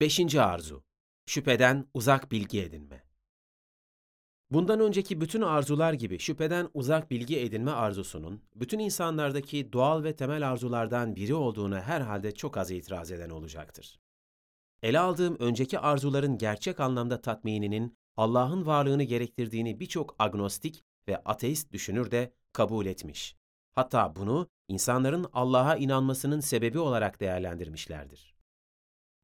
Beşinci arzu, şüpheden uzak bilgi edinme. Bundan önceki bütün arzular gibi şüpheden uzak bilgi edinme arzusunun, bütün insanlardaki doğal ve temel arzulardan biri olduğunu herhalde çok az itiraz eden olacaktır. Ele aldığım önceki arzuların gerçek anlamda tatmininin Allah'ın varlığını gerektirdiğini birçok agnostik ve ateist düşünür de kabul etmiş. Hatta bunu insanların Allah'a inanmasının sebebi olarak değerlendirmişlerdir.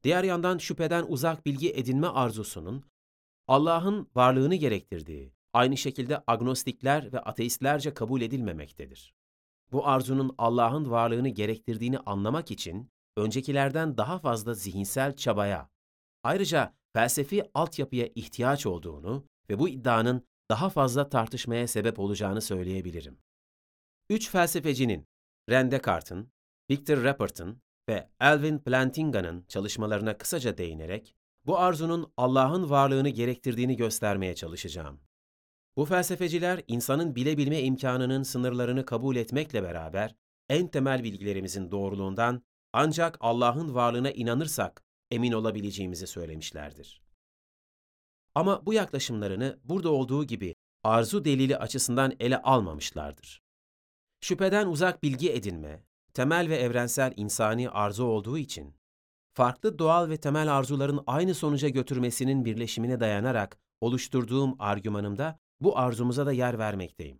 Diğer yandan şüpheden uzak bilgi edinme arzusunun Allah'ın varlığını gerektirdiği, aynı şekilde agnostikler ve ateistlerce kabul edilmemektedir. Bu arzunun Allah'ın varlığını gerektirdiğini anlamak için öncekilerden daha fazla zihinsel çabaya, ayrıca felsefi altyapıya ihtiyaç olduğunu ve bu iddianın daha fazla tartışmaya sebep olacağını söyleyebilirim. Üç felsefecinin, René Descartes'in, Victor Rappert'ın ve Alvin Plantinga'nın çalışmalarına kısaca değinerek, bu arzunun Allah'ın varlığını gerektirdiğini göstermeye çalışacağım. Bu felsefeciler insanın bilebilme imkanının sınırlarını kabul etmekle beraber en temel bilgilerimizin doğruluğundan ancak Allah'ın varlığına inanırsak emin olabileceğimizi söylemişlerdir. Ama bu yaklaşımlarını burada olduğu gibi arzu delili açısından ele almamışlardır. Şüpheden uzak bilgi edinme, temel ve evrensel insani arzu olduğu için, farklı doğal ve temel arzuların aynı sonuca götürmesinin birleşimine dayanarak oluşturduğum argümanımda bu arzumuza da yer vermekteyim.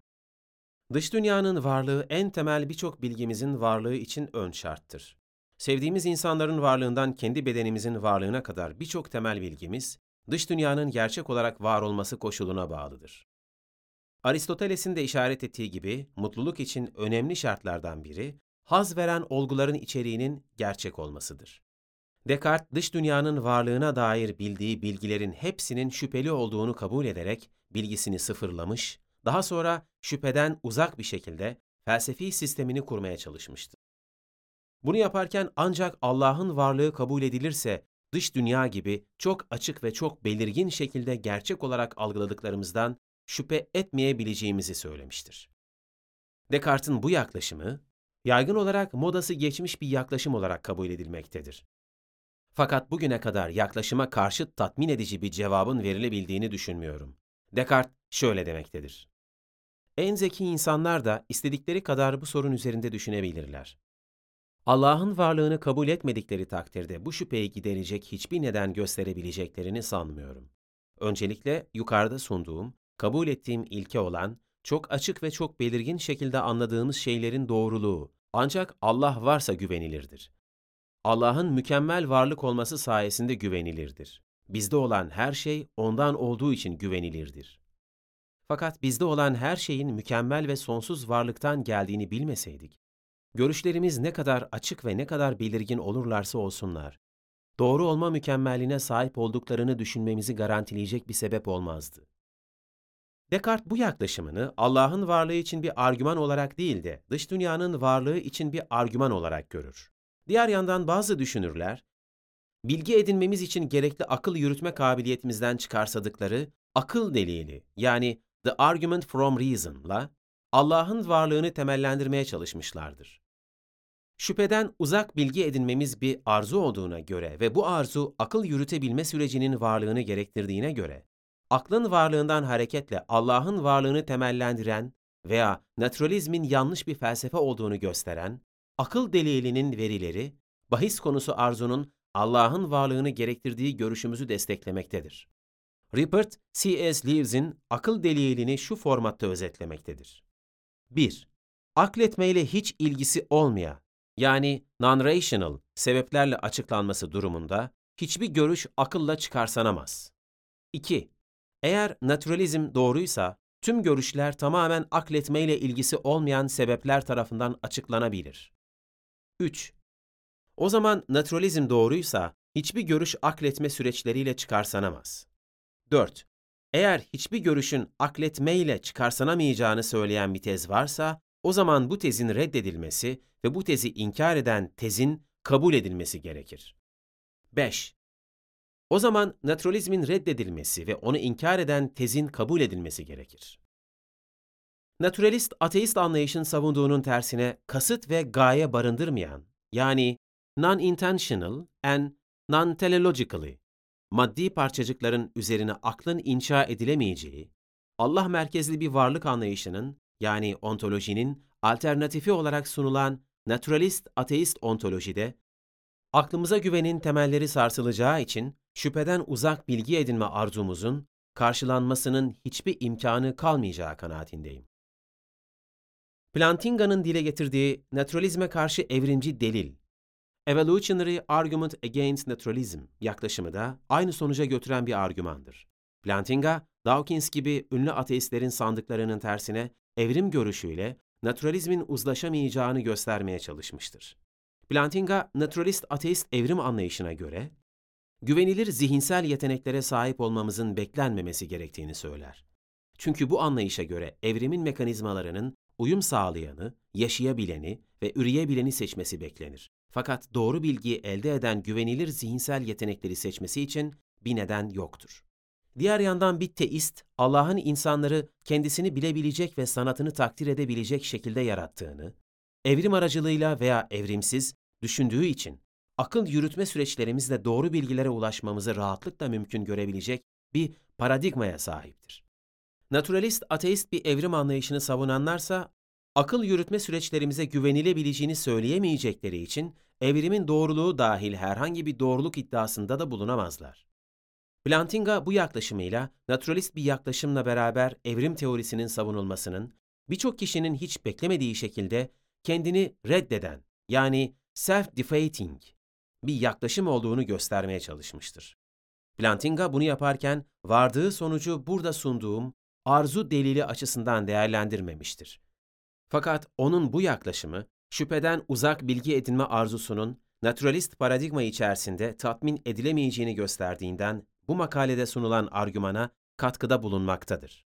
Dış dünyanın varlığı en temel birçok bilgimizin varlığı için ön şarttır. Sevdiğimiz insanların varlığından kendi bedenimizin varlığına kadar birçok temel bilgimiz, dış dünyanın gerçek olarak var olması koşuluna bağlıdır. Aristoteles'in de işaret ettiği gibi mutluluk için önemli şartlardan biri, haz veren olguların içeriğinin gerçek olmasıdır. Descartes, dış dünyanın varlığına dair bildiği bilgilerin hepsinin şüpheli olduğunu kabul ederek bilgisini sıfırlamış, daha sonra şüpheden uzak bir şekilde felsefi sistemini kurmaya çalışmıştı. Bunu yaparken ancak Allah'ın varlığı kabul edilirse dış dünya gibi çok açık ve çok belirgin şekilde gerçek olarak algıladıklarımızdan şüphe etmeyebileceğimizi söylemiştir. Descartes'in bu yaklaşımı, yaygın olarak modası geçmiş bir yaklaşım olarak kabul edilmektedir. Fakat bugüne kadar yaklaşıma karşı tatmin edici bir cevabın verilebildiğini düşünmüyorum. Descartes şöyle demektedir. En zeki insanlar da istedikleri kadar bu sorun üzerinde düşünebilirler. Allah'ın varlığını kabul etmedikleri takdirde bu şüpheyi giderecek hiçbir neden gösterebileceklerini sanmıyorum. Öncelikle yukarıda sunduğum, kabul ettiğim ilke olan, çok açık ve çok belirgin şekilde anladığımız şeylerin doğruluğu ancak Allah varsa güvenilirdir. Allah'ın mükemmel varlık olması sayesinde güvenilirdir. Bizde olan her şey ondan olduğu için güvenilirdir. Fakat bizde olan her şeyin mükemmel ve sonsuz varlıktan geldiğini bilmeseydik, görüşlerimiz ne kadar açık ve ne kadar belirgin olurlarsa olsunlar, doğru olma mükemmeline sahip olduklarını düşünmemizi garantileyecek bir sebep olmazdı. Descartes bu yaklaşımını Allah'ın varlığı için bir argüman olarak değil de dış dünyanın varlığı için bir argüman olarak görür. Diğer yandan bazı düşünürler, bilgi edinmemiz için gerekli akıl yürütme kabiliyetimizden çıkarsadıkları akıl delili yani the argument from reason'la Allah'ın varlığını temellendirmeye çalışmışlardır. Şüpheden uzak bilgi edinmemiz bir arzu olduğuna göre ve bu arzu akıl yürütebilme sürecinin varlığını gerektirdiğine göre, aklın varlığından hareketle Allah'ın varlığını temellendiren veya naturalizmin yanlış bir felsefe olduğunu gösteren, akıl delilinin verileri, bahis konusu arzunun Allah'ın varlığını gerektirdiği görüşümüzü desteklemektedir. Rupert C.S. Lewes'in akıl delilini şu formatta özetlemektedir. 1. Akletmeyle hiç ilgisi olmayan yani non-rational sebeplerle açıklanması durumunda hiçbir görüş akılla çıkarsanamaz. 2. Eğer naturalizm doğruysa tüm görüşler tamamen akletmeyle ilgisi olmayan sebepler tarafından açıklanabilir. 3. O zaman naturalizm doğruysa hiçbir görüş akletme süreçleriyle çıkarsanamaz. 4. Eğer hiçbir görüşün akletmeyle çıkarsanamayacağını söyleyen bir tez varsa, o zaman bu tezin reddedilmesi ve bu tezi inkar eden tezin kabul edilmesi gerekir. 5. O zaman naturalizmin reddedilmesi ve onu inkar eden tezin kabul edilmesi gerekir. Naturalist ateist anlayışın savunduğunun tersine kasıt ve gaye barındırmayan, yani non-intentional and non-teleologically, maddi parçacıkların üzerine aklın inşa edilemeyeceği, Allah merkezli bir varlık anlayışının yani ontolojinin alternatifi olarak sunulan naturalist ateist ontolojide aklımıza güvenin temelleri sarsılacağı için şüpheden uzak bilgi edinme arzumuzun karşılanmasının hiçbir imkanı kalmayacağı kanaatindeyim. Plantinga'nın dile getirdiği naturalizme karşı evrimci delil, Evolutionary Argument Against Naturalism yaklaşımı da aynı sonuca götüren bir argümandır. Plantinga, Dawkins gibi ünlü ateistlerin sandıklarının tersine evrim görüşüyle naturalizmin uzlaşamayacağını göstermeye çalışmıştır. Plantinga, naturalist ateist evrim anlayışına göre, güvenilir zihinsel yeteneklere sahip olmamızın beklenmemesi gerektiğini söyler. Çünkü bu anlayışa göre evrimin mekanizmalarının uyum sağlayanı, yaşayabileni ve üreyebileni seçmesi beklenir. Fakat doğru bilgiyi elde eden güvenilir zihinsel yetenekleri seçmesi için bir neden yoktur. Diğer yandan bir teist, Allah'ın insanları kendisini bilebilecek ve sanatını takdir edebilecek şekilde yarattığını, evrim aracılığıyla veya evrimsiz düşündüğü için akıl yürütme süreçlerimizle doğru bilgilere ulaşmamızı rahatlıkla mümkün görebilecek bir paradigmaya sahiptir. Naturalist ateist bir evrim anlayışını savunanlarsa akıl yürütme süreçlerimize güvenilebileceğini söyleyemeyecekleri için evrimin doğruluğu dahil herhangi bir doğruluk iddiasında da bulunamazlar. Plantinga bu yaklaşımıyla naturalist bir yaklaşımla beraber evrim teorisinin savunulmasının birçok kişinin hiç beklemediği şekilde kendini reddeden yani self-defeating bir yaklaşım olduğunu göstermeye çalışmıştır. Plantinga bunu yaparken vardığı sonucu burada sunduğum arzu delili açısından değerlendirmemiştir. Fakat onun bu yaklaşımı şüpheden uzak bilgi edinme arzusunun naturalist paradigma içerisinde tatmin edilemeyeceğini gösterdiğinden bu makalede sunulan argümana katkıda bulunmaktadır.